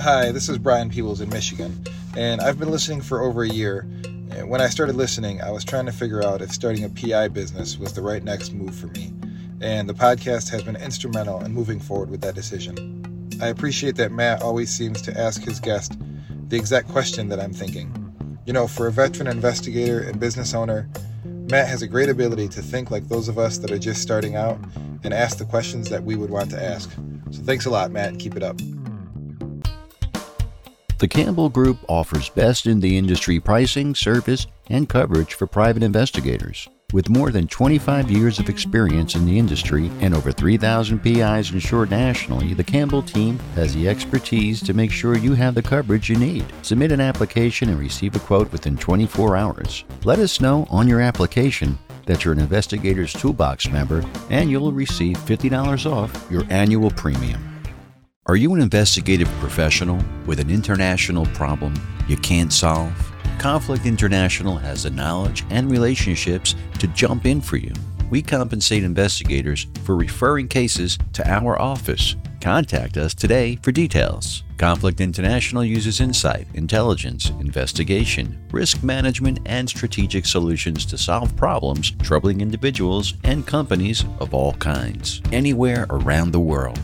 Hi, this is Brian Peebles in Michigan, and I've been listening for over a year. And when I started listening, I was trying to figure out if starting a PI business was the right next move for me. And the podcast has been instrumental in moving forward with that decision. I appreciate that Matt always seems to ask his guest the exact question that I'm thinking. You know, for a veteran investigator and business owner, Matt has a great ability to think like those of us that are just starting out and ask the questions that we would want to ask. So thanks a lot, Matt, keep it up. The Campbell Group offers best in the industry pricing, service, and coverage for private investigators. With more than 25 years of experience in the industry and over 3,000 PIs insured nationally, the Campbell team has the expertise to make sure you have the coverage you need. Submit an application and receive a quote within 24 hours. Let us know on your application that you're an Investigators Toolbox member and you'll receive $50 off your annual premium. Are you an investigative professional with an international problem you can't solve? Conflict International has the knowledge and relationships to jump in for you. We compensate investigators for referring cases to our office. Contact us today for details. Conflict International uses insight, intelligence, investigation, risk management, and strategic solutions to solve problems troubling individuals and companies of all kinds, anywhere around the world.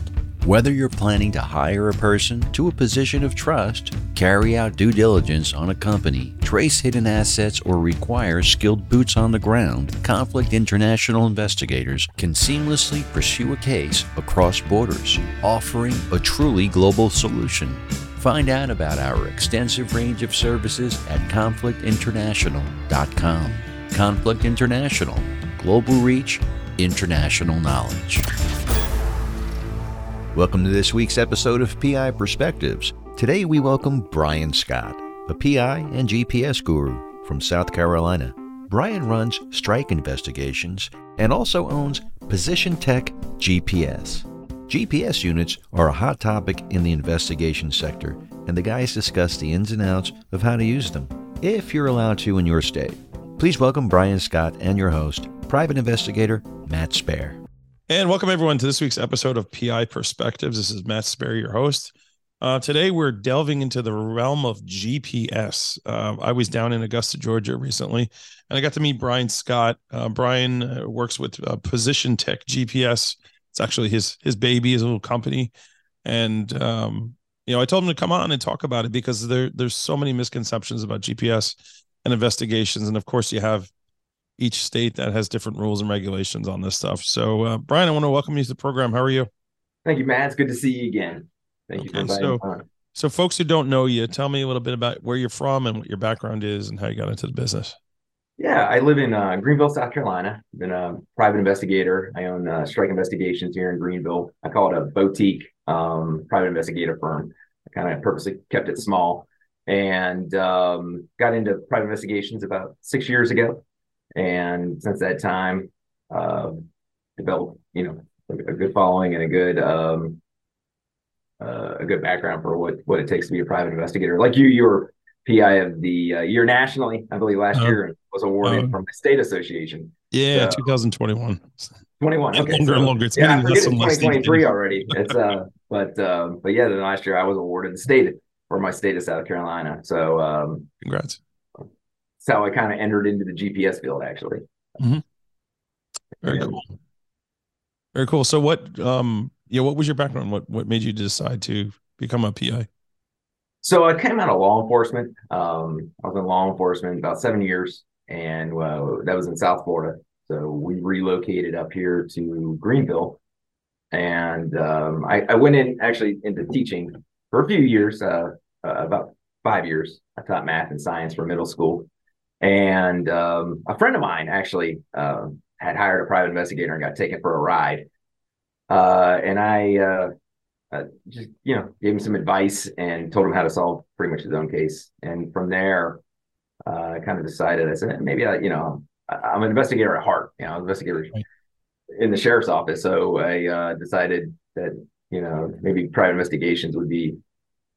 Whether you're planning to hire a person to a position of trust, carry out due diligence on a company, trace hidden assets, or require skilled boots on the ground, Conflict International investigators can seamlessly pursue a case across borders, offering a truly global solution. Find out about our extensive range of services at conflictinternational.com. Conflict International, global reach, international knowledge. Welcome to this week's episode of PI Perspectives. Today we welcome Brian Scott, a PI and GPS guru from South Carolina. Brian runs strike investigations and also owns Position Tech GPS. GPS units are a hot topic in the investigation sector, and the guys discuss the ins and outs of how to use them, if you're allowed to in your state. Please welcome Brian Scott and your host, private investigator Matt Spaier. And welcome everyone to this week's episode of PI Perspectives. This is Matt Spaier, your host. Uh, today we're delving into the realm of GPS. Uh, I was down in Augusta, Georgia recently, and I got to meet Brian Scott. Uh, Brian uh, works with uh, Position Tech GPS. It's actually his his baby, his little company, and um, you know I told him to come on and talk about it because there there's so many misconceptions about GPS and investigations, and of course you have each state that has different rules and regulations on this stuff. So, uh, Brian, I want to welcome you to the program. How are you? Thank you, Matt. It's good to see you again. Thank okay, you for so, on. So, folks who don't know you, tell me a little bit about where you're from and what your background is and how you got into the business. Yeah, I live in uh, Greenville, South Carolina. I've been a private investigator. I own uh, Strike Investigations here in Greenville. I call it a boutique um, private investigator firm. I kind of purposely kept it small and um, got into private investigations about six years ago and since that time, uh, developed you know a, a, good following and a good um, uh, a good background for what what it takes to be a private investigator. Like you, you were PI of the uh, year nationally, I believe, last uh, year, was awarded uh-huh. from the state association. Yeah, so, 2021. 21. Okay. Longer and longer. It's yeah, I forget it's 2023 already. It's uh, but um, but yeah, then last year I was awarded the state for my state of South Carolina. So um, congrats how I kind of entered into the GPS field, actually. Mm-hmm. Very yeah. cool. Very cool. So, what, um, yeah, what was your background? What, what made you decide to become a PI? So, I came out of law enforcement. Um, I was in law enforcement about seven years, and uh, that was in South Florida. So, we relocated up here to Greenville, and um, I, I, went in actually into teaching for a few years, uh, uh, about five years. I taught math and science for middle school. And um, a friend of mine actually uh, had hired a private investigator and got taken for a ride. Uh, and I uh, uh, just, you know, gave him some advice and told him how to solve pretty much his own case. And from there, uh, I kind of decided, I said, maybe I, you know, I'm an investigator at heart, you know, I'm an investigator right. in the sheriff's office. So I uh, decided that, you know, maybe private investigations would be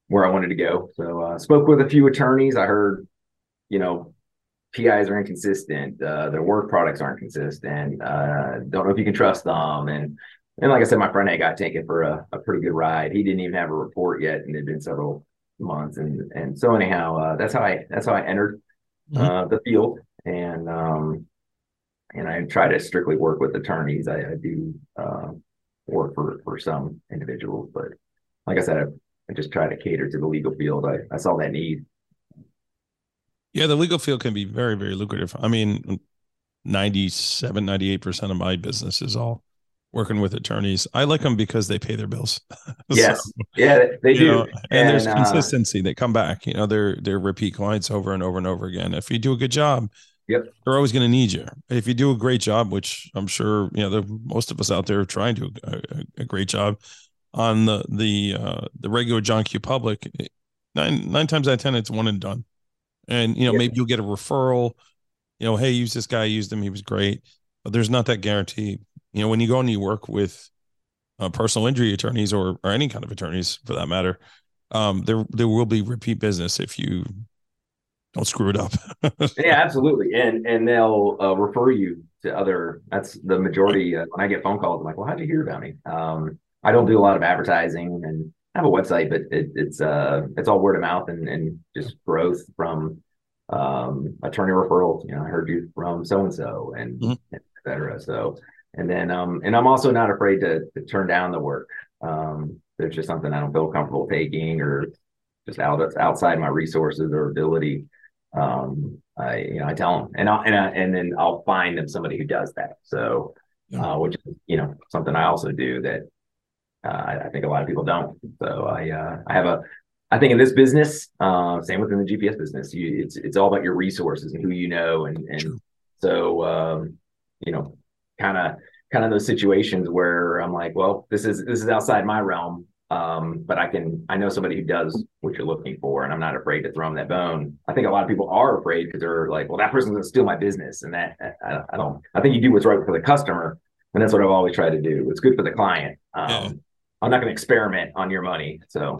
where I wanted to go. So uh, spoke with a few attorneys. I heard, you know, PIs are inconsistent. Uh, their work products aren't consistent. Uh, don't know if you can trust them, and and like I said, my friend had got taken for a, a pretty good ride. He didn't even have a report yet, and it'd been several months. And and so anyhow, uh, that's how I that's how I entered uh, the field, and um, and I try to strictly work with attorneys. I, I do uh, work for for some individuals, but like I said, I, I just try to cater to the legal field. I, I saw that need. Yeah, the legal field can be very, very lucrative. I mean, 97, 98% of my business is all working with attorneys. I like them because they pay their bills. Yes, So, yeah, they do. know, and, there's uh, consistency. They come back. You know, they're they're repeat clients over and over and over again. If you do a good job, Yep. they're always going to need you. If you do a great job, which I'm sure you know, the, most of us out there are trying to do a, a, a great job on the the uh, the regular John Q public. Nine nine times out of ten, it's one and done. And you know, Yep. maybe you'll get a referral. You know, hey, use this guy. Used him. He was great. But there's not that guarantee. You know, when you go and you work with uh, personal injury attorneys or or any kind of attorneys for that matter, um, there there will be repeat business if you don't screw it up. Yeah, absolutely. And and they'll uh, refer you to other. That's the majority. Uh, when I get phone calls, I'm like, "Well, how'd you hear about me?" Um, I don't do a lot of advertising, and I have a website, but it, it's uh it's all word of mouth and and just growth from um attorney referrals. You know, I heard you from so and so, and Mhm. et cetera. So, and then um and I'm also not afraid to to turn down the work. Um, there's just something I don't feel comfortable taking, or just out outside my resources or ability um i you know i tell them and i and, I, and then i'll find them somebody who does that so uh which is you know something i also do that uh, I, I think a lot of people don't so i uh i have a i think in this business uh same within the gps business you it's it's all about your resources and who you know and and True. so um you know kind of kind of those situations where i'm like well this is this is outside my realm um, but I can I know somebody who does what you're looking for, and I'm not afraid to throw them that bone. I think a lot of people are afraid because they're like, well, that person's gonna steal my business, and that I, I don't. I think you do what's right for the customer, and that's what I've always tried to do. It's good for the client. Um. I'm not gonna experiment on your money. So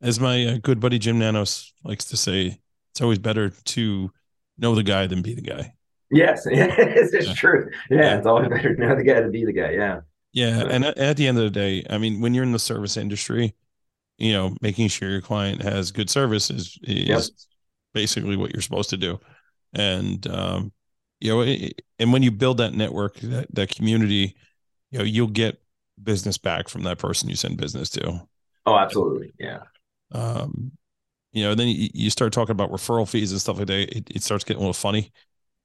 As my uh, good buddy Jim Nanos likes to say, it's always better to know the guy than be the guy. yes, it's, Yeah. true. Yeah, Yeah. it's always better to know the guy to be the guy. Yeah, Yeah, and at, at the end of the day, I mean, when you're in the service industry, you know, making sure your client has good service is is Yep. basically what you're supposed to do. And um, you know, it, and when you build that network, that that community, you know, you'll get business back from that person you send business to. oh, absolutely. Yeah, Um, you know, then you, you start talking about referral fees and stuff like that. It, it starts getting a little funny.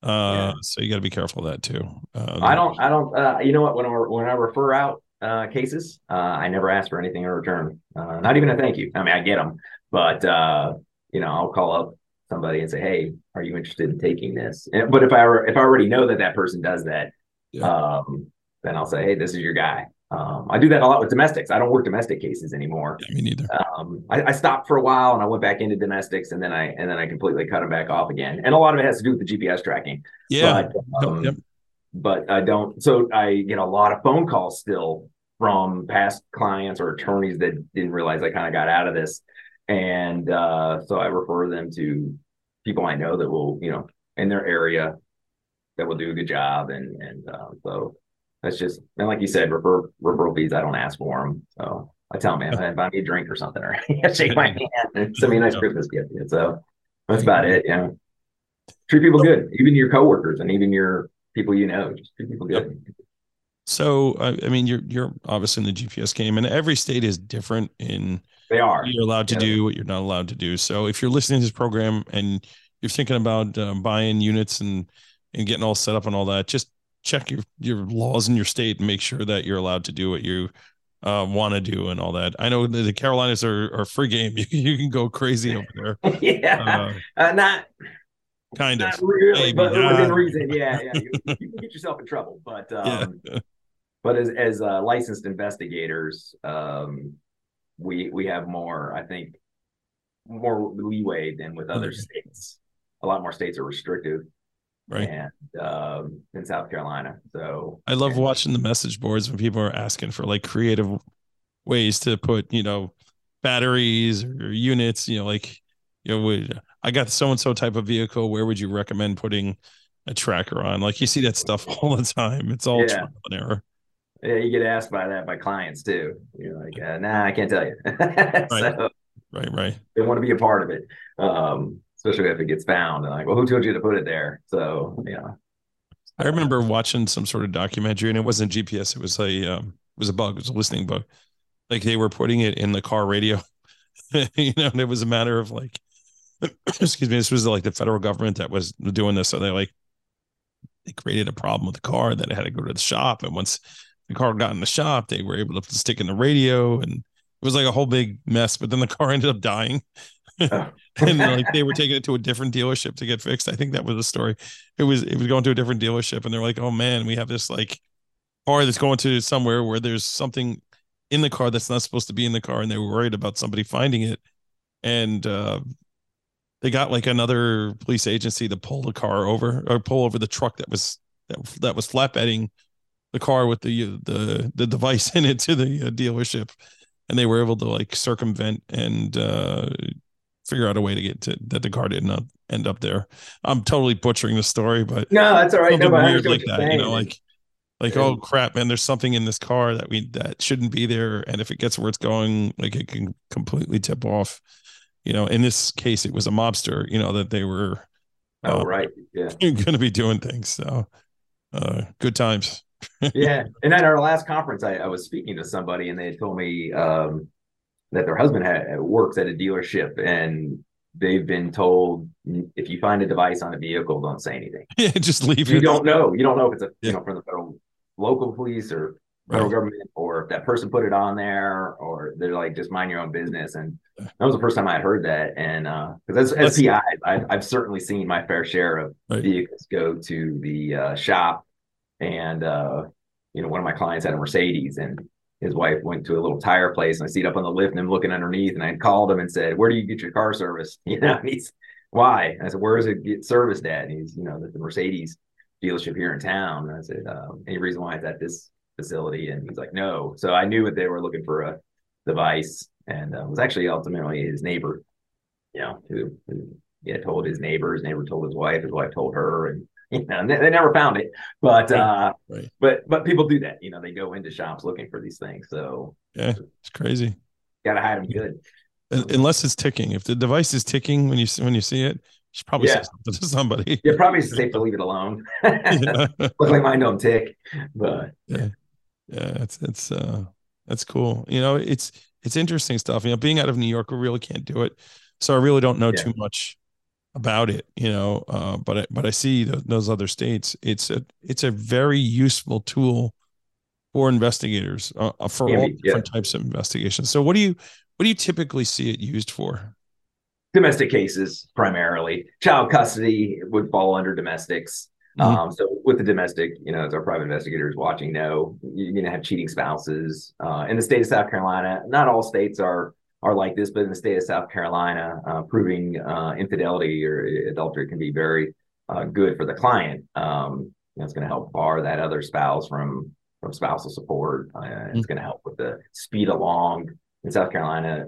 Uh, Yeah. so you got to be careful of that too. Um, I don't. I don't. Uh, you know what? When I when I refer out uh, cases, uh, I never ask for anything in return. Uh, not even a thank you. I mean, I get them, but uh, you know, I'll call up somebody and say, "Hey, are you interested in taking this?" And, but if I if I already know that that person does that, Yeah. um, then I'll say, "Hey, this is your guy." Um, I do that a lot with domestics. I don't work domestic cases anymore. Yeah, me neither. Um, I, I stopped for a while and I went back into domestics, and then I and then I completely cut them back off again. And a lot of it has to do with the GPS tracking. Yeah. But, um, yep. but I don't. So I get a lot of phone calls still from past clients or attorneys that didn't realize I kind of got out of this, and uh, so I refer them to people I know that will, you know, in their area that will do a good job, and and uh, so that's just and like you said, refer referral fees. I don't ask for them, so I tell them, man, buy me a drink or something, or shake my hand and send me a nice Christmas gift. So that's about it. Yeah, treat people good, even your coworkers and even your people you know. Just treat people good. So I, I mean, you're you're obviously in the GPS game, and every state is different in They are. what you're allowed to Yeah. do, what you're not allowed to do. So if you're listening to this program and you're thinking about um, buying units and and getting all set up and all that, just check your your laws in your state and make sure that you're allowed to do what you uh, want to do and all that. I know the, the Carolinas are are free game. You, can- you can go crazy over there. yeah, Uh, uh, not kind of. really, maybe but within not. reason. Yeah, yeah. You, you can get yourself in trouble, but um, Yeah. but as as uh, licensed investigators, um, we we have more, I think, more leeway than with other Okay. states. A lot more states are restrictive, Right. and um, in South Carolina. So I love and- watching the message boards when people are asking for like creative ways to put, you know, batteries or units, you know, like, you know, would I got so and so type of vehicle, where would you recommend putting a tracker on? Like you see that stuff all the time. It's all Yeah. trial and error. yeah, you get asked by that by clients too. You're like, uh, nah, I can't tell you. right. So right, right. They want to be a part of it, um, especially if it gets found. And like, well, who told you to put it there? So yeah. I remember watching some sort of documentary, and it wasn't GPS. It was a um, it was a bug. It was a listening bug. Like they were putting it in the car radio. you know, and it was a matter of like, excuse me, this was like the federal government that was doing this. So they like they created a problem with the car that it had to go to the shop. And once the car got in the shop, they were able to stick in the radio and it was like a whole big mess. But then the car ended up dying. Oh. and like they were taking it to a different dealership to get fixed. I think that was the story. It was it was going to a different dealership, and they're like, "Oh man, we have this like car that's going to somewhere where there's something in the car that's not supposed to be in the car," and they were worried about somebody finding it. And uh, they got like another police agency to pull the car over or pull over the truck that was that, that was flatbedding the car with the the the device in it to the uh, dealership and they were able to like circumvent and uh, figure out a way to get to that the car did not end up there i'm totally butchering the story but no that's all right no, weird like that saying. you know like like yeah. oh crap man there's something in this car that we that shouldn't be there and if it gets where it's going like it can completely tip off you know, in this case, it was a mobster, you know, that they were. Oh, uh, right. Yeah. Going to be doing things. So uh, good times. yeah. And at our last conference, I, I, was speaking to somebody and they had told me um, that their husband had, works at a dealership and they've been told if you find a device on a vehicle, don't say anything. Yeah, just leave you it. Don't know. You don't know if it's a, yeah. you know, from the federal local police or federal right. government or if that person put it on there or they're like just mind your own business and that was the first time i had heard that and uh because as, as pi I've, I've certainly seen my fair share of right. vehicles go to the uh, shop and uh you know one of my clients had a mercedes and his wife went to a little tire place and i see it up on the lift and i'm looking underneath and i called him and said where do you get your car serviced you know he's why and i said where does it get serviced at and he's you know the, the mercedes dealership here in town and i said uh, any reason why it's at this facility? And he's like, no. So I knew that they were looking for a device and uh, was actually ultimately his neighbor, you know, who, who yeah, told his neighbor, his neighbor told his wife, his wife told her, and you know, they, they, never found it. But uh, right. but but people do that. You know, they go into shops looking for these things. So yeah, it's crazy. Gotta hide them good. Unless it's ticking. If the device is ticking when you when you see it, you should probably yeah. say something to somebody. Yeah, probably safe to leave it alone. Look like mine don't tick, but yeah yeah it's it's uh that's cool you know it's it's interesting stuff you know being out of new york we really can't do it so i really don't know yeah. too much about it you know uh but I, but i see the, those other states. It's a it's a very useful tool for investigators uh, uh for yeah, all different types of investigations. So what do you what do you typically see it used for? Domestic cases primarily. Child custody would fall under domestics. Mm-hmm. Um, so with the domestic, you know, as our private investigators watching know, you're going to have cheating spouses. Uh, in the state of South Carolina, not all states are are like this, but in the state of South Carolina, uh, proving uh, infidelity or adultery can be very uh, good for the client. Um, you know, it's going to help bar that other spouse from from spousal support. Uh, mm-hmm. It's going to help with the speed along. In South Carolina,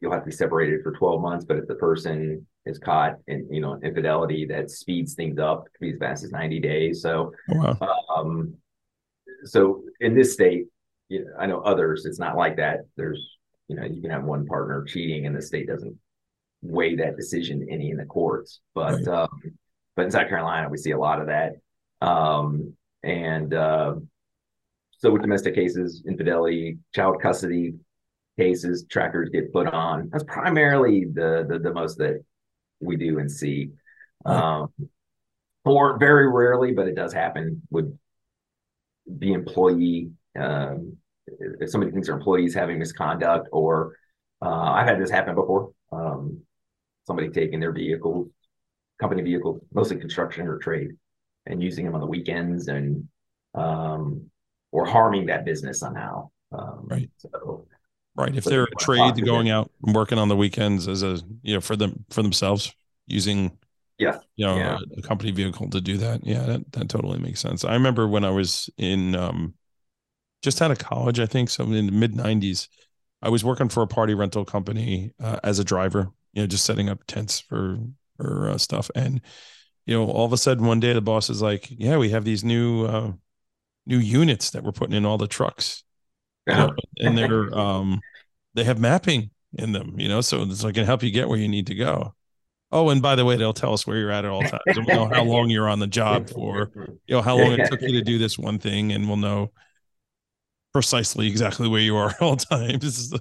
you'll have to be separated for 12 months, but if the person is caught in you know infidelity that speeds things up to be as fast as 90 days so wow. um so in this state you know, i know others it's not like that there's you know you can have one partner cheating and the state doesn't weigh that decision any in the courts but right. um but in south carolina we see a lot of that um and uh so with domestic cases infidelity child custody cases trackers get put on that's primarily the the, the most that we do and see. Um, or very rarely, but it does happen, would be employee. Um, if somebody thinks their employees having misconduct, or uh, I've had this happen before. Um, somebody taking their vehicle, company vehicle, mostly construction or trade, and using them on the weekends and um, or harming that business somehow. Um, right. So Right. If they're a trade going out and working on the weekends as a you know for them for themselves using yeah you know yeah. A, a, company vehicle to do that. Yeah, that, that totally makes sense. I remember when I was in um just out of college, I think so in the mid nineties, I was working for a party rental company uh, as a driver, you know, just setting up tents for for uh, stuff and you know, all of a sudden one day the boss is like, "Yeah, we have these new uh new units that we're putting in all the trucks. You know, and they're um they have mapping in them, you know, so it's like can help you get where you need to go. Oh, and by the way, they'll tell us where you're at at all times. And we'll know how long you're on the job for, you know, how long it took you to do this one thing, and we'll know precisely exactly where you are at all times.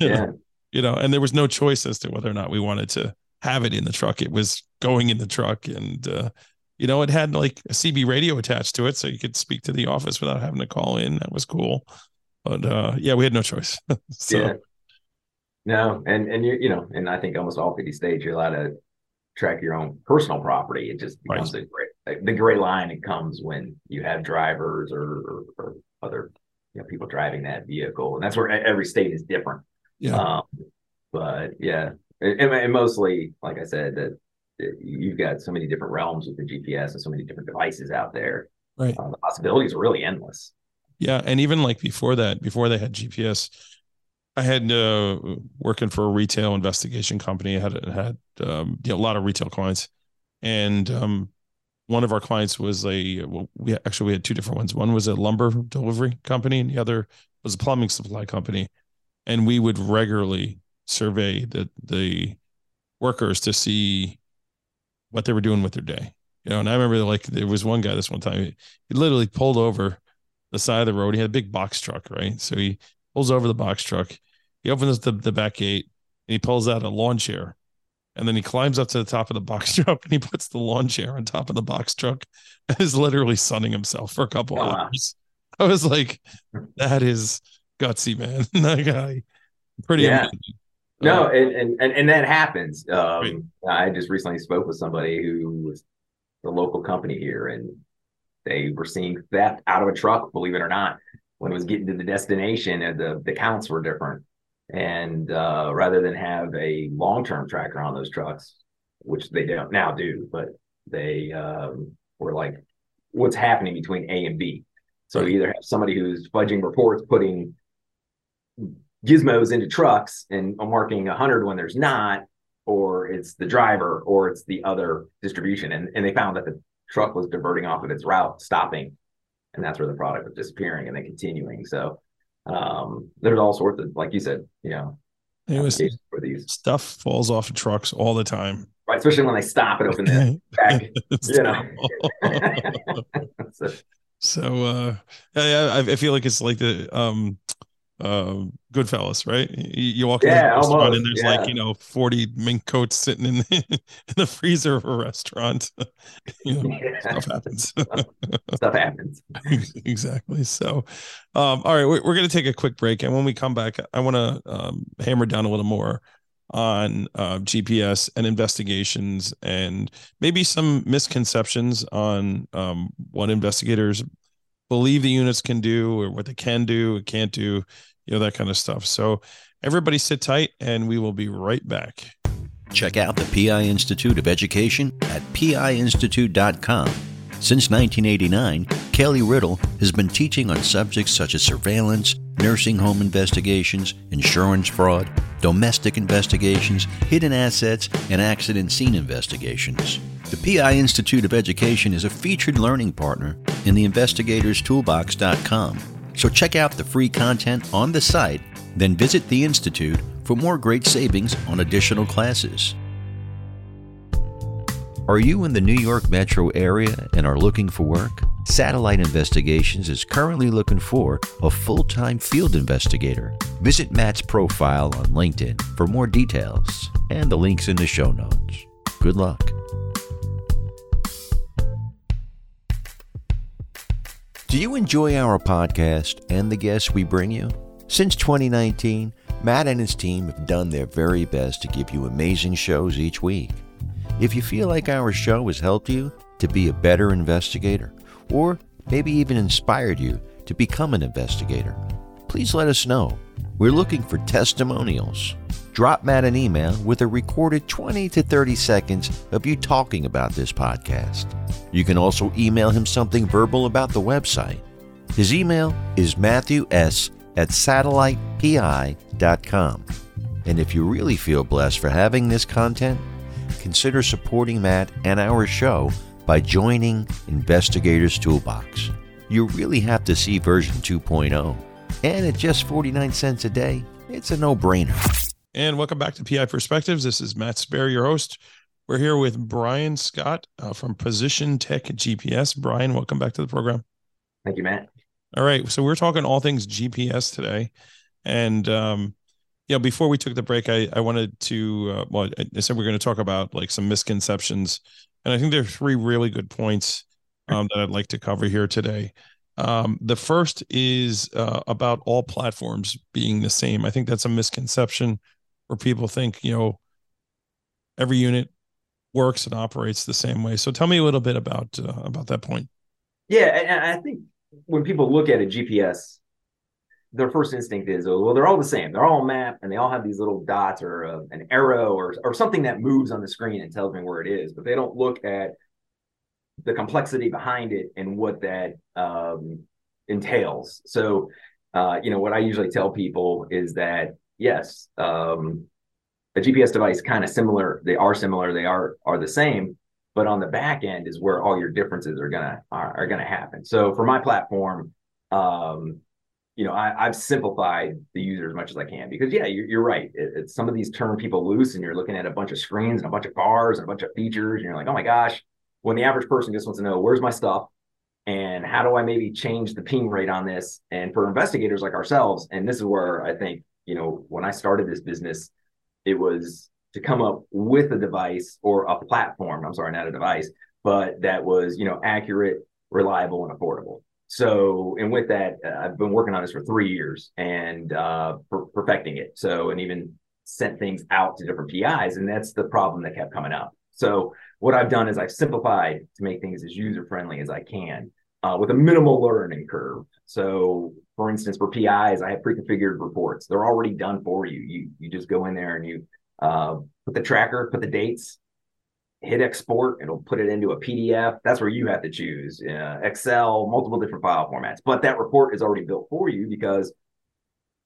yeah. you know, and there was no choice as to whether or not we wanted to have it in the truck. It was going in the truck, and uh, you know, it had like a CB radio attached to it, so you could speak to the office without having to call in. That was cool. But uh, yeah, we had no choice. so Yeah. No, and and you you know, and I think almost all 50 states you're allowed to track your own personal property. It just Right. becomes a great the gray line. It comes when you have drivers or, or, or other you know people driving that vehicle, and that's where every state is different. yeah, Um, but yeah, and, and- mostly, like I said, that that you've got so many different realms with the GPS and so many different devices out there. Right. Uh, the possibilities are really endless. yeah, and even like before that, before they had GPS, I had uh, working for a retail investigation company. I had had um, you know, a lot of retail clients, and um, one of our clients was a we actually we had two different ones. One was a lumber delivery company, and the other was a plumbing supply company. And we would regularly survey the the workers to see what they were doing with their day. You know, and I remember like there was one guy this one time he, he literally pulled over the side of the road. He had a big box truck, right? So he pulls over the box truck. He opens the, the back gate and he pulls out a lawn chair. And then he climbs up to the top of the box truck and he puts the lawn chair on top of the box truck and is literally sunning himself for a couple Oh, wow. hours. I was like, that is gutsy, man. that guy, pretty Yeah. amazing. No, Uh, and, and and and that happens. Right. Um, I just recently spoke with somebody who was the local company here, and they were seeing theft out of a truck. Believe it or not, when it was getting to the destination, and the the counts were different. And uh, rather than have a long term tracker on those trucks, which they don't now do, but they um, were like, what's happening between A and B? So you either have somebody who's fudging reports, putting gizmos into trucks and marking 100 when there's not or it's the driver or it's the other distribution. And, and they found that the truck was diverting off of its route stopping. And that's where the product was disappearing and then continuing. So um there's all sorts of like you said you know it was for these. stuff falls off of trucks all the time. right especially when they stop and open the back you know. so, So uh I, I feel like it's like the um uh Goodfellas, right? You, you walk into Yeah, the restaurant and there's yeah. like, you know, 40 mink coats sitting in the, in the freezer of a restaurant. you know, yeah, stuff happens. stuff happens exactly. So um all right, we're, we're gonna take a quick break and when we come back, I want to um hammer down a little more on uh, GPS and investigations and maybe some misconceptions on um, what investigators believe the units can do or what they can do, or can't do, you know, that kind of stuff. So everybody sit tight and we will be right back. Check out the PI Institute of Education at piinstitute.com. Since 1989, Kelly Riddle has been teaching on subjects such as surveillance, nursing home investigations, insurance fraud, domestic investigations, hidden assets, and accident scene investigations. The PI Institute of Education is a featured learning partner in the investigatorstoolbox.com. So check out the free content on the site, then visit the Institute for more great savings on additional classes. Are you in the New York metro area and are looking for work? Satellite Investigations is currently looking for a full time field investigator. Visit Matt's profile on LinkedIn for more details and the links in the show notes. Good luck. Do you enjoy our podcast and the guests we bring you? Since 2019, Matt and his team have done their very best to give you amazing shows each week. If you feel like our show has helped you to be a better investigator, or maybe even inspired you to become an investigator, please let us know. We're looking for testimonials. Drop Matt an email with a recorded 20 to 30 seconds of you talking about this podcast. You can also email him something verbal about the website. His email is Matthew S. at satellitepi.com. And if you really feel blessed for having this content, consider supporting Matt and our show by joining Investigators Toolbox. you really have to see version 2.0. And at just 49 cents a day, it's a no brainer. And welcome back to PI Perspectives. This is Matt Spaier, your host. We're here with Brian Scott uh, from Position Tech GPS. Brian, welcome back to the program. Thank you, Matt. All right. So we're talking all things GPS today. And, um, you know, before we took the break, I, I wanted to, uh, well, I said we're going to talk about like some misconceptions. And I think there are three really good points um, that I'd like to cover here today. Um, the first is uh, about all platforms being the same. I think that's a misconception where people think, you know, every unit works and operates the same way. So tell me a little bit about uh, about that point. Yeah, and I think when people look at a GPS, their first instinct is, oh, well, they're all the same. They're all mapped, and they all have these little dots or uh, an arrow or or something that moves on the screen and tells me where it is. But they don't look at the complexity behind it and what that um, entails. So, uh, you know, what I usually tell people is that yes, um, a GPS device kind of similar. They are similar. They are are the same, but on the back end is where all your differences are gonna are, are gonna happen. So for my platform, um, you know, I, have simplified the user as much as I can because yeah, you're, you're right. It, some of these turn people loose, and you're looking at a bunch of screens and a bunch of bars and a bunch of features, and you're like, oh my gosh, when the average person just wants to know where's my stuff and how do I maybe change the ping rate on this? And for investigators like ourselves, and this is where I think, you know, when I started this business, it was to come up with a device or a platform. I'm sorry, not a device, but that was, you know, accurate, reliable, and affordable. So, and with that, uh, I've been working on this for three years and uh, per- perfecting it. So, and even sent things out to different PIs, and that's the problem that kept coming up. So what I've done is I've simplified to make things as user friendly as I can uh, with a minimal learning curve. So for instance, for PIs, I have pre-configured reports. They're already done for you. You you just go in there and you uh, put the tracker, put the dates, hit export. It'll put it into a PDF. That's where you have to choose uh, Excel, multiple different file formats. But that report is already built for you because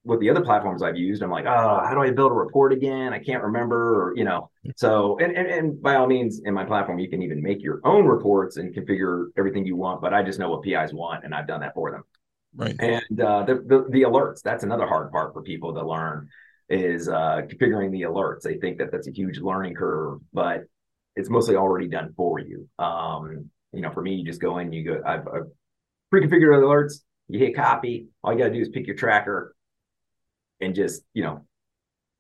with the other platforms I've used, I'm like, oh, how do I build a report again? I can't remember, or you know. So, and, and and by all means, in my platform, you can even make your own reports and configure everything you want. But I just know what PIs want, and I've done that for them. Right. And uh, the, the the alerts. That's another hard part for people to learn is uh, configuring the alerts. They think that that's a huge learning curve, but it's mostly already done for you. Um, you know, for me, you just go in, you go, I've, I've pre-configured alerts. You hit copy. All you got to do is pick your tracker, and just you know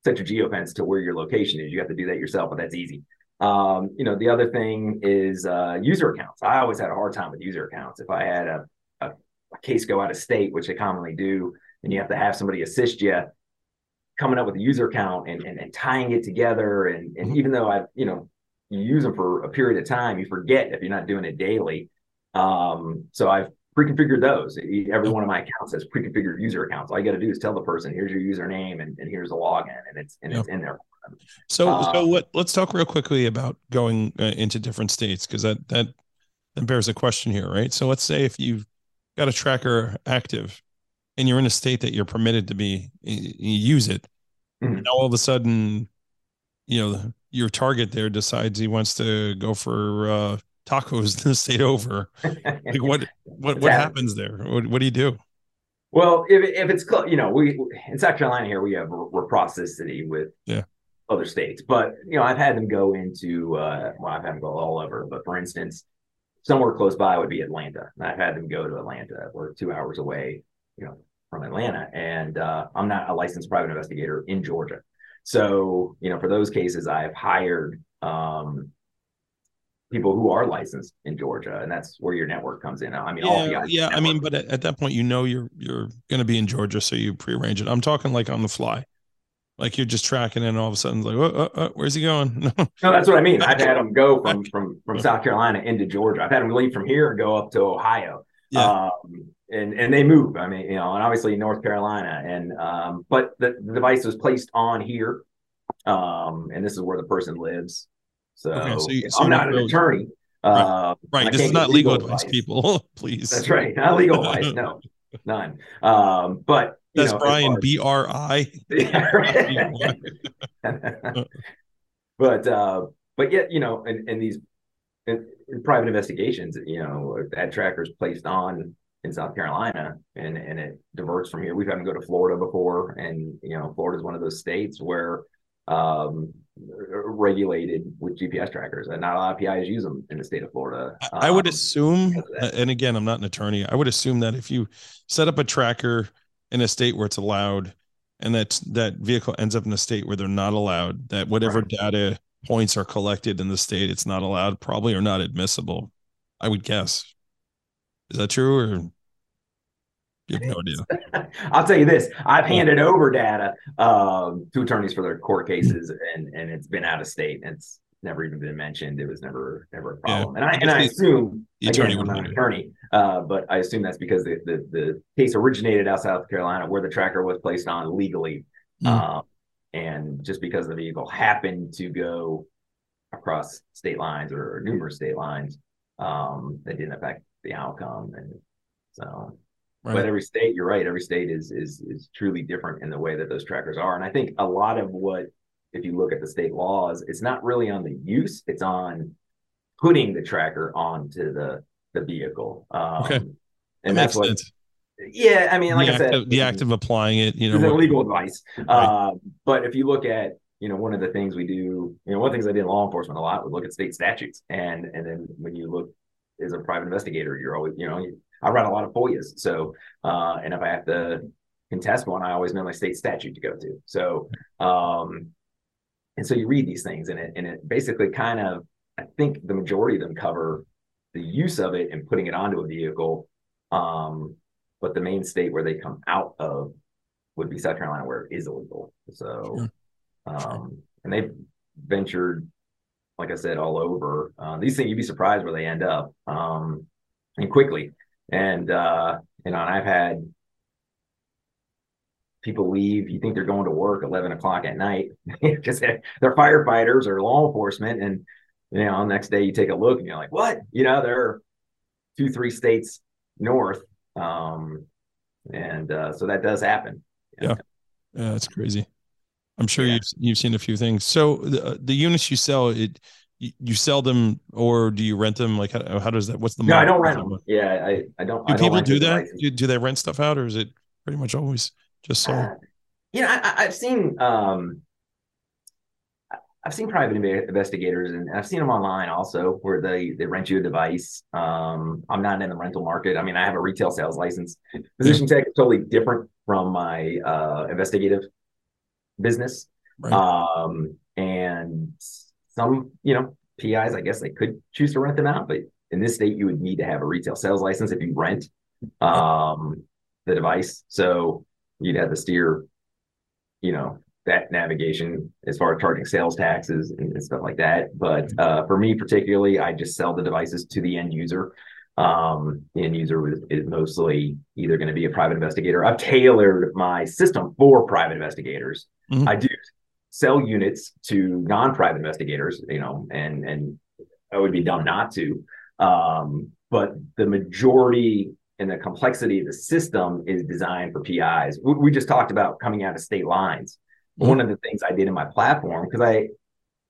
set your geofence to where your location is. You have to do that yourself, but that's easy. Um, you know, the other thing is uh, user accounts. I always had a hard time with user accounts. If I had a, a, case go out of state, which they commonly do, and you have to have somebody assist you coming up with a user account and, and, and tying it together. And, and even though I, you know, you use them for a period of time, you forget if you're not doing it daily. Um, so I've pre-configured those. Every one of my accounts has pre-configured user accounts. All you got to do is tell the person, "Here's your username, and, and here's a login," and it's and it's in there. So, uh, so what? Let's talk real quickly about going uh, into different states because that that that bears a question here, right? So, let's say if you've got a tracker active and you're in a state that you're permitted to be you use it, mm-hmm. now all of a sudden, you know, your target there decides he wants to go for uh, tacos in the state over. Like what what what happens there? What, what do you do? Well, if if it's you know we in South Carolina here we have reciprocity with yeah other states, but you know I've had them go into uh, well I've had them go all over, but for instance, somewhere close by would be Atlanta, and I've had them go to Atlanta. We're two hours away, you know, from Atlanta, and uh, I'm not a licensed private investigator in Georgia, so you know for those cases I've hired um, people who are licensed in Georgia, and that's where your network comes in. I mean, yeah, yeah. I mean, but at, at, that point, you know you're you're going to be in Georgia, so you prearrange it. I'm talking like on the fly, like you're just tracking, and all of a sudden, like, oh, oh, oh, where's he going? no, that's what I mean. I've had them go from from from South Carolina into Georgia. I've had them leave from here and go up to Ohio. Yeah. Um, and and they move. I mean, you know, and obviously North Carolina, and um, but the, the device was placed on here, um, and this is where the person lives. So, okay, so, you, so I'm not an attorney. Right. Uh, right. This is not legal, legal advice, people. Please. That's right. Not legal advice. No, none. Um, but that's know, Brian B R I. But uh, but yet you know, in, in these in, in private investigations, you know, ad trackers placed on in South Carolina and and it diverts from here. We've had to go to Florida before, and you know, Florida is one of those states where um, regulated with GPS trackers, and not a lot of PIs use them in the state of Florida. Um, I would um, assume, and again, I'm not an attorney. I would assume that if you set up a tracker in a state where it's allowed, and that that vehicle ends up in a state where they're not allowed, that whatever right. data points are collected in the state it's not allowed, probably are not admissible. I would guess. Is that true or? You have no idea. I'll tell you this: I've handed over data um, to attorneys for their court cases, and and it's been out of state. And it's never even been mentioned. It was never never a problem. Yeah. And I and I assume the attorney again, I'm not an attorney, uh, but I assume that's because the, the, the case originated out South Carolina, where the tracker was placed on legally, mm. um, and just because the vehicle happened to go across state lines or numerous state lines, um, that didn't affect the outcome. And so Right. But every state, you're right. Every state is is is truly different in the way that those trackers are. And I think a lot of what, if you look at the state laws, it's not really on the use; it's on putting the tracker onto the the vehicle. Um, okay, and that's what. Sense. Yeah, I mean, like the I said, of, the act of applying it, you know, legal advice. Right. Uh, but if you look at you know, one of the things we do, you know, one of the things I did in law enforcement a lot was look at state statutes. And and then when you look as a private investigator, you're always, you know, you, I run a lot of FOIAs. So, uh, and if I have to contest one, I always know my state statute to go to. So, um, and so you read these things and it, and it basically kind of, I think the majority of them cover the use of it and putting it onto a vehicle. Um, but the main state where they come out of would be South Carolina, where it is illegal. So, um, and they've ventured, like I said, all over. Uh, these things you'd be surprised where they end up, um, and quickly. And uh, you know, and I've had people leave. You think they're going to work 11 o'clock at night because they're firefighters or law enforcement, and you know, next day you take a look and you're like, what? You know, they're two, three states north. Um, and uh, so that does happen. Yeah. Yeah, that's crazy. I'm sure yeah. you've you've seen a few things. So the the units you sell, it you sell them or do you rent them? Like how, how does that? What's the no? I don't rent them. Yeah, I I don't. Do I people do that? Do, do, they rent stuff out, or is it pretty much always just so? Uh, you know, I, have seen um, I've seen private investigators, and I've seen them online also, where they they rent you a device. Um, I'm not in the rental market. I mean, I have a retail sales license. Position tech is totally different from my uh, investigative business. Right. Um, and some, you know, PIs, I guess they could choose to rent them out, but in this state, you would need to have a retail sales license if you rent um, the device. So you'd have to steer, you know, that navigation as far as charging sales taxes and, and stuff like that. But uh, for me particularly, I just sell the devices to the end user. Um, the end user is, is mostly either going to be a private investigator. I've tailored my system for private investigators. Mm-hmm. I do sell units to non-private investigators, you know, and and I would be dumb not to. Um, but the majority and the complexity of the system is designed for PIs. We, we just talked about coming out of state lines. Mm-hmm. One of the things I did in my platform because I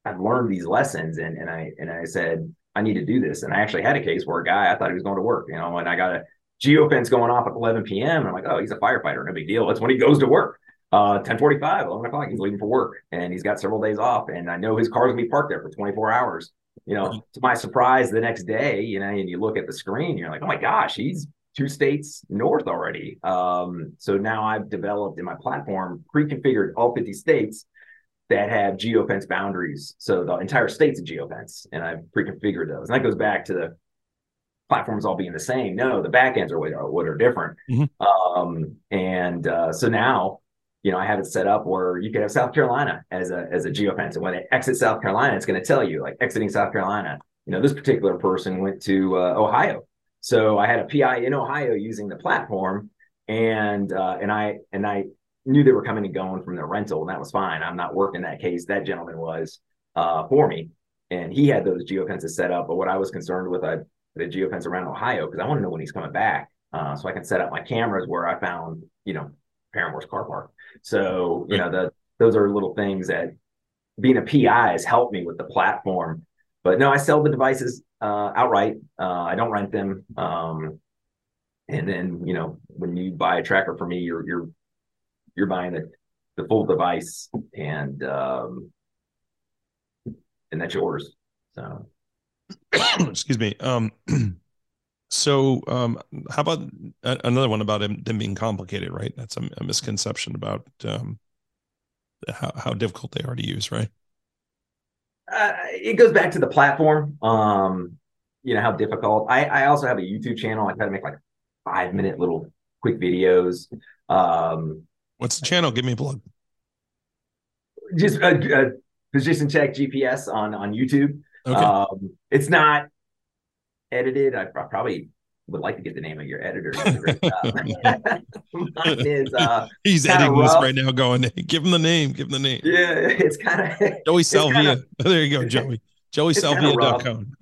I've learned these lessons and and I and I said I need to do this. And I actually had a case where a guy I thought he was going to work, you know, and I got a geofence going off at 11 p.m. And I'm like, oh, he's a firefighter, no big deal. That's when he goes to work. Uh, 1045, 11 o'clock, he's leaving for work and he's got several days off. And I know his car's gonna be parked there for 24 hours. You know, to my surprise, the next day, you know, and you look at the screen, you're like, oh my gosh, he's two states north already. Um, so now I've developed in my platform pre-configured all 50 states that have geofence boundaries. So the entire state's a geofence, and I've pre-configured those. And that goes back to the platforms all being the same. No, the backends are what are, what are different. Mm-hmm. Um, and uh, so now you know, I have it set up where you can have South Carolina as a as a geofence, and when they exit South Carolina, it's going to tell you like exiting South Carolina. You know, this particular person went to uh, Ohio, so I had a PI in Ohio using the platform, and uh, and I and I knew they were coming and going from their rental, and that was fine. I'm not working that case. That gentleman was uh, for me, and he had those geofences set up. But what I was concerned with, I the geofence around Ohio because I want to know when he's coming back, uh, so I can set up my cameras where I found, you know, paramour's car park. So, you know, the, those are little things that being a PI has helped me with the platform. But no, I sell the devices uh, outright. Uh, I don't rent them. Um, and then you know when you buy a tracker from me, you're you're you're buying the the full device, and um, and that's yours. So, excuse me. Um, so um, how about another one about them, them being complicated? Right, that's a, a misconception about um, how how difficult they are to use. Right. Uh, it goes back to the platform. Um, you know how difficult. I I also have a YouTube channel. I try to make like five minute little quick videos. Um, What's the channel? Give me a plug. Just a, a Position Tech GPS on on YouTube. Okay. Um, it's not edited. I probably would like to get the name of your editor. Mine is uh, he's editing rough. this right now. Going, give him the name. Give him the name. Yeah, it's kind of Joey Salvia. Kinda, there you go, Joey. JoeySalvia.com.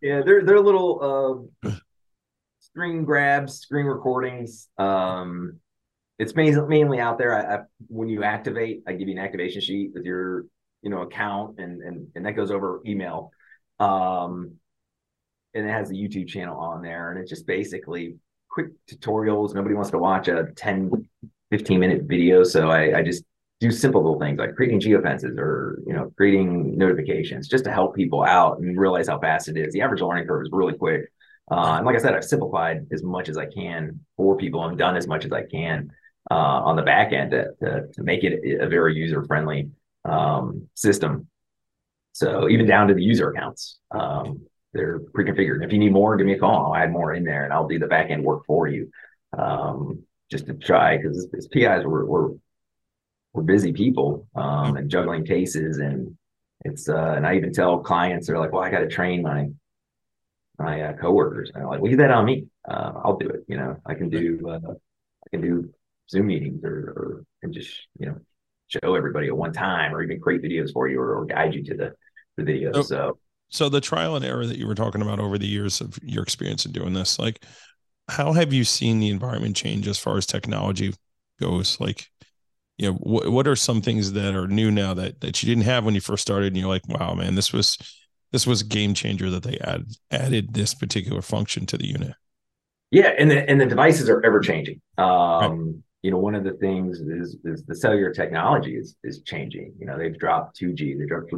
yeah, they're they're little uh, screen grabs, screen recordings. Um, it's mainly mainly out there. I, I, when you activate, I give you an activation sheet with your you know account, and and and that goes over email. Um, and it has a YouTube channel on there, and it's just basically quick tutorials. Nobody wants to watch a 10, 15 minute video, so I, I just do simple little things like creating geofences or you know creating notifications just to help people out and realize how fast it is. The average learning curve is really quick. Uh, and like I said, I've simplified as much as I can for people and done as much as I can uh, on the back end to, to, to make it a very user friendly um, system. So even down to the user accounts, um, they're pre-configured. If you need more, give me a call. I'll add more in there and I'll do the back end work for you. Um, just to try because as PIs we're, we're, we're busy people um, and juggling cases and it's uh, and I even tell clients they're like, well, I got to train my my uh, coworkers. And I'm like, leave that on me. Uh, I'll do it. You know, I can do uh, I can do Zoom meetings or, or and just you know show everybody at one time or even create videos for you or, or guide you to the the videos. So, so so the trial and error that you were talking about over the years of your experience in doing this, like how have you seen the environment change as far as technology goes? Like, you know, wh- what are some things that are new now that that you didn't have when you first started? And you're like, wow, man, this was this was a game changer that they add added this particular function to the unit. Yeah, and the and the devices are ever changing. Um, right. You know, one of the things is is the cellular technology is is changing. You know, they've dropped 2G, they dropped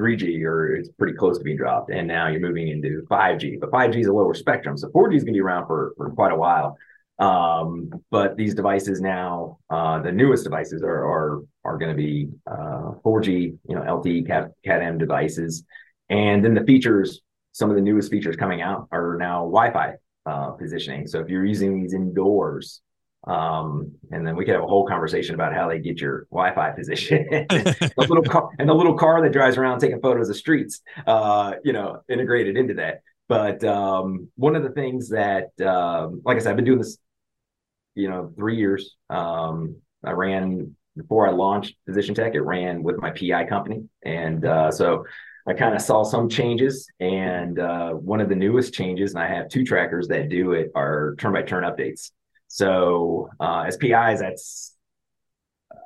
3G, or it's pretty close to being dropped, and now you're moving into 5G. But 5G is a lower spectrum, so 4G is going to be around for for quite a while. Um, but these devices now, uh, the newest devices are are are going to be uh, 4G, you know, LTE Cat Cat M devices, and then the features, some of the newest features coming out are now Wi-Fi uh, positioning. So if you're using these indoors, um, and then we could have a whole conversation about how they get your Wi-Fi position. the little car and the little car that drives around taking photos of streets, uh, you know, integrated into that. But um, one of the things that, um, like I said, I've been doing this, you know, three years. Um, I ran before I launched Position Tech. It ran with my PI company, and uh, so I kind of saw some changes, and uh, one of the newest changes, and I have two trackers that do it, are turn by turn updates. So uh, as PIs, that's,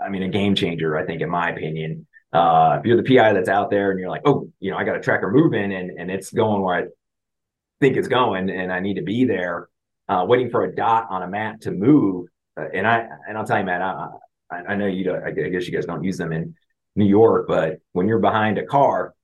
I mean, a game changer, I think, in my opinion. Uh, if you're the PI that's out there and you're like, oh, you know, I got a tracker moving and and it's going where I think it's going, and I need to be there, uh, waiting for a dot on a map to move. Uh, and I and I'll tell you, man, I, I know you. Don't, I guess you guys don't use them in New York, but when you're behind a car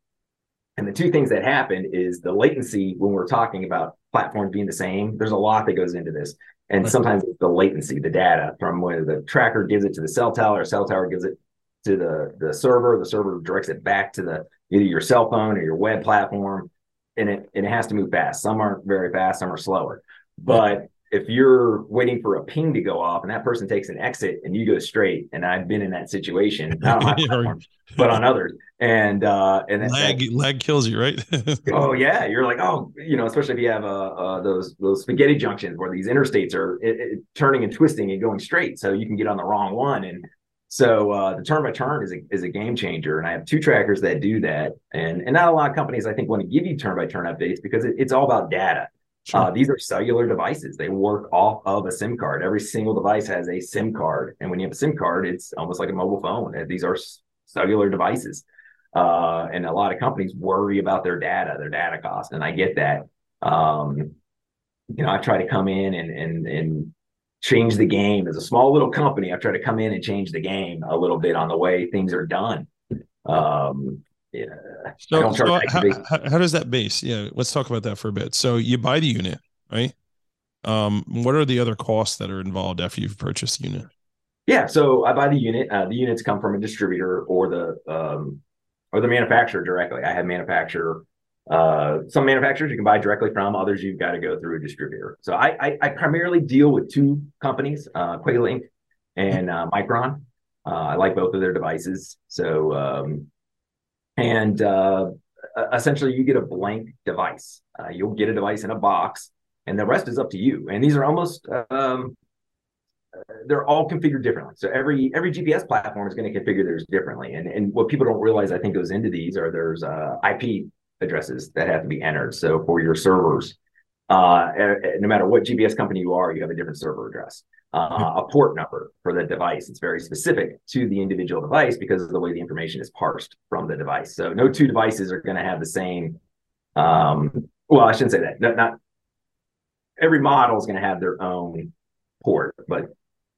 and the two things that happen is the latency when we're talking about platforms being the same. There's a lot that goes into this. And sometimes it's the latency, the data from when the tracker gives it to the cell tower, cell tower gives it to the, the server, the server directs it back to the either your cell phone or your web platform. And it, and it has to move fast. Some aren't very fast, some are slower. But if you're waiting for a ping to go off and that person takes an exit and you go straight, and I've been in that situation, not on my platform, but on others, and uh, and lag that, lag kills you, right? oh yeah, you're like, oh, you know, especially if you have uh, uh those those spaghetti junctions where these interstates are it, it, turning and twisting and going straight, so you can get on the wrong one, and so uh, the turn by turn is a is a game changer, and I have two trackers that do that, and and not a lot of companies I think want to give you turn by turn updates because it, it's all about data Sure. Uh, these are cellular devices. They work off of a SIM card. Every single device has a SIM card. And when you have a SIM card, it's almost like a mobile phone. These are cellular devices. Uh, and a lot of companies worry about their data, their data cost. And I get that. Um, you know, I try to come in and and and change the game as a small little company. I try to come in and change the game a little bit on the way things are done. Um, yeah. So, so how, how, does that base? Yeah, let's talk about that for a bit. So you buy the unit, right? Um, what are the other costs that are involved after you've purchased the unit? Yeah, so I buy the unit. Uh, the units come from a distributor or the um, or the manufacturer directly. I have manufacturer. Uh, some manufacturers you can buy directly from. Others you've got to go through a distributor. So I I, I primarily deal with two companies, uh, Queclink and uh, Micron. Uh, I like both of their devices. So um, and uh, essentially you get a blank device. Uh, you'll get a device in a box, and the rest is up to you. And these are almost um, they're all configured differently. So every every GPS platform is going to configure theirs differently. And and what people don't realize, I think, goes into these are there's uh, IP addresses that have to be entered. So for your servers, uh, no matter what GPS company you are, you have a different server address. Uh, a port number for the device. It's very specific to the individual device because of the way the information is parsed from the device. So no two devices are going to have the same. Um, well, I shouldn't say that. Not, not every model is going to have their own port, but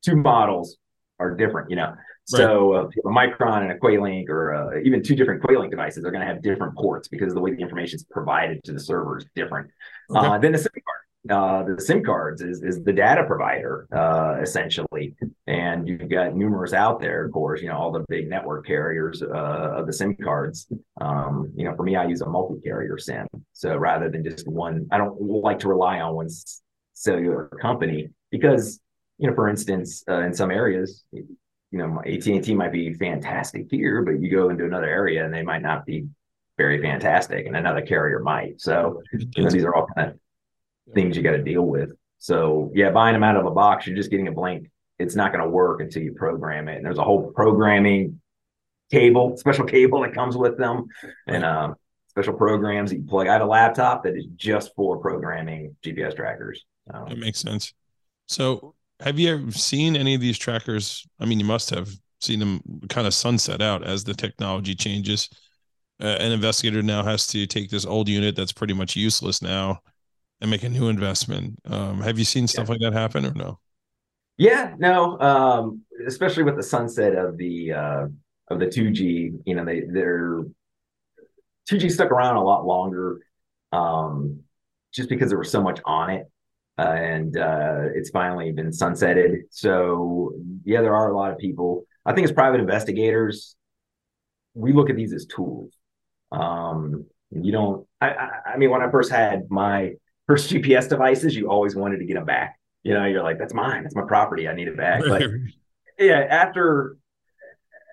two models are different, you know. Right. So uh, a Micron and a Queclink, or uh, even two different Queclink devices, are going to have different ports because of the way the information is provided to the server is different. Okay. Uh, then the card. Uh, the SIM cards is is the data provider uh, essentially, and you've got numerous out there. Of course, you know all the big network carriers uh, of the SIM cards. Um, you know, for me, I use a multi-carrier SIM. So rather than just one, I don't like to rely on one cellular company because you know, for instance, uh, in some areas, you know, AT and T might be fantastic here, but you go into another area and they might not be very fantastic, and another carrier might. So, you know, these are all kind of things you got to deal with. So, yeah, buying them out of a box, you're just getting a blank. It's not going to work until you program it. And there's a whole programming cable, special cable that comes with them, and um, special programs that you plug. I have a laptop that is just for programming GPS trackers. Um, that makes sense. So have you ever seen any of these trackers? I mean, you must have seen them kind of sunset out as the technology changes. Uh, an investigator now has to take this old unit that's pretty much useless now and make a new investment. Um, have you seen stuff yeah. like that happen or no? Yeah, no. Um, especially with the sunset of the uh, of the 2G, you know, they they're 2G stuck around a lot longer um, just because there was so much on it uh, and uh, it's finally been sunsetted. So yeah, there are a lot of people. I think as private investigators, we look at these as tools. Um, you don't. I, I, I mean, when I first had my first GPS devices, you always wanted to get them back. You know, you're like, that's mine. That's my property. I need it back. But yeah, after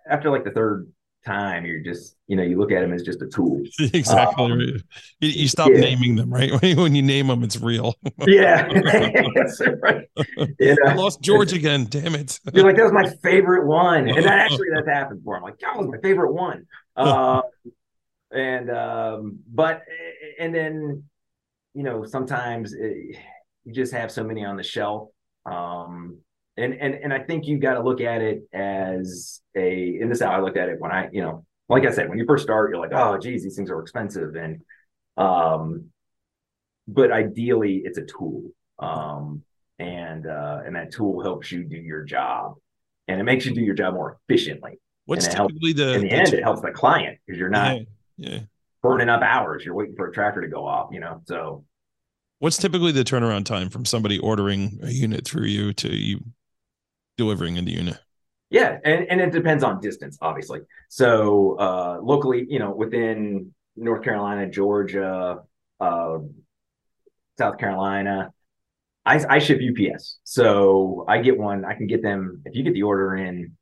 after like the third time you're just you know you look at them as just a tool exactly um, right. you, you, stop yeah. naming them right when you name them it's real yeah right. you know? I lost george again damn it you're like that was my favorite one and that actually that's happened for him like that was my favorite one uh, and um but and then you know sometimes it, you just have so many on the shelf um and and and I think you've got to look at it as a. In this how I looked at it when I, you know, like I said, when you first start, you're like, oh, geez, these things are expensive, and um, but ideally, it's a tool, um, and uh, and that tool helps you do your job, and it makes you do your job more efficiently. What's typically helps, the in the, the end? T- it helps the client because you're not yeah, yeah. Burning up hours. You're waiting for a tracker to go off, you know. So, what's typically the turnaround time from somebody ordering a unit through you to you delivering in the unit? Yeah, and, and it depends on distance, obviously. So uh, locally, you know, within North Carolina, Georgia, uh, South Carolina, I, I ship UPS. So I get one. I can get them if you get the order in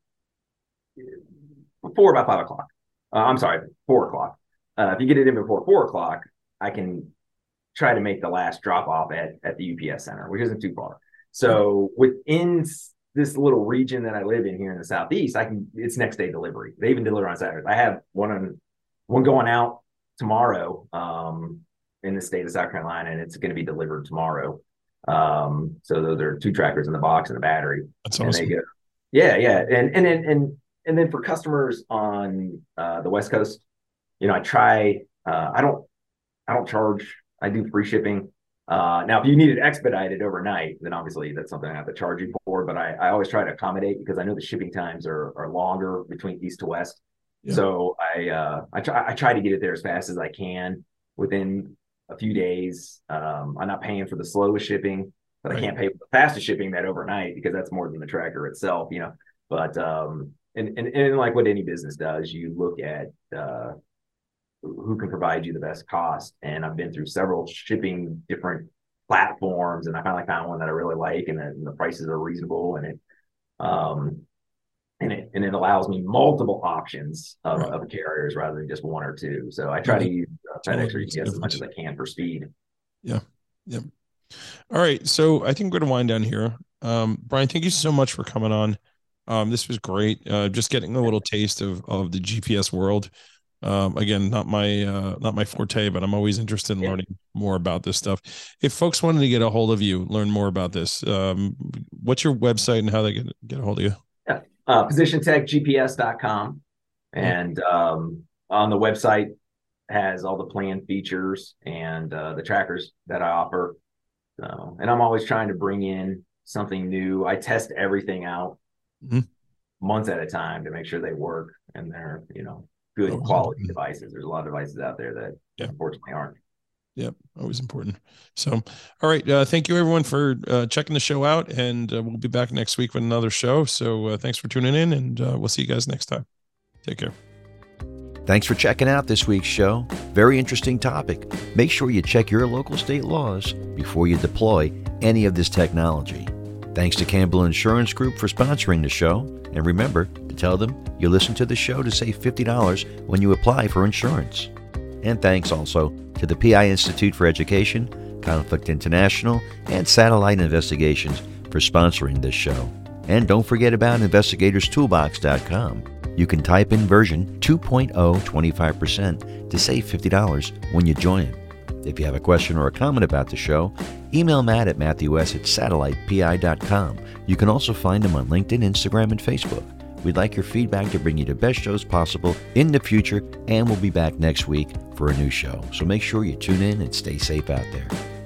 before about five o'clock. Uh, I'm sorry, four o'clock. Uh, if you get it in before four o'clock, I can try to make the last drop off at at the UPS center, which isn't too far. So within this little region that I live in here in the southeast, I can it's next day delivery. They even deliver on Saturdays. I have one on one going out tomorrow um, in the state of South Carolina, and it's going to be delivered tomorrow. Um, so those are two trackers in the box and a battery. That's awesome. And they go, yeah, yeah, and and and and and then for customers on uh, the West Coast, you know, I try. Uh, I don't. I don't charge. I do free shipping. Uh, now, if you need it expedited overnight, then obviously that's something I have to charge you for. But I, I always try to accommodate because I know the shipping times are, are longer between east to west. Yeah. So I uh, I try I try to get it there as fast as I can within a few days. Um, I'm not paying for the slowest shipping, but right. I can't pay for the fastest shipping that overnight because that's more than the tracker itself, you know. But um, and, and and like what any business does, you look at uh, who can provide you the best cost. And I've been through several shipping different platforms, and I finally found one that I really like, and, and the prices are reasonable, and it um and it and it allows me multiple options of, right. of carriers rather than just one or two. So I try to use uh, FedEx or UPS as much as I can for speed. Yeah. Yep. All right. So I think we're going to wind down here. Um, Brian, thank you so much for coming on. Um, this was great. Uh, just getting a little taste of, of the GPS world. Um, again, not my uh, not my forte, but I'm always interested in yeah. learning more about this stuff. If folks wanted to get a hold of you, learn more about this, um, what's your website and how they get get a hold of you? Yeah, uh, positiontechgps.com, and um, on the website has all the plan features and uh, the trackers that I offer. So, and I'm always trying to bring in something new. I test everything out mm-hmm. months at a time to make sure they work and they're you know good quality devices. There's a lot of devices out there that yeah. unfortunately aren't. Yep, always important. So, all right, uh, thank you everyone for uh, checking the show out, and uh, we'll be back next week with another show. So, uh, thanks for tuning in, and uh, we'll see you guys next time. Take care. Thanks for checking out this week's show. Very interesting topic. Make sure you check your local state laws before you deploy any of this technology. Thanks to Campbell Insurance Group for sponsoring the show. And remember to tell them you listen to the show to save $50 when you apply for insurance. And thanks also to the PI Institute for Education, Conflict International, and Satellite Investigations for sponsoring this show. And don't forget about investigatorstoolbox.com. You can type in version 2.0 25% to save $50 when you join. If you have a question or a comment about the show, email Matt at matthews at satellitepi.com. You can also find him on LinkedIn, Instagram, and Facebook. We'd like your feedback to bring you the best shows possible in the future, and we'll be back next week for a new show. So make sure you tune in and stay safe out there.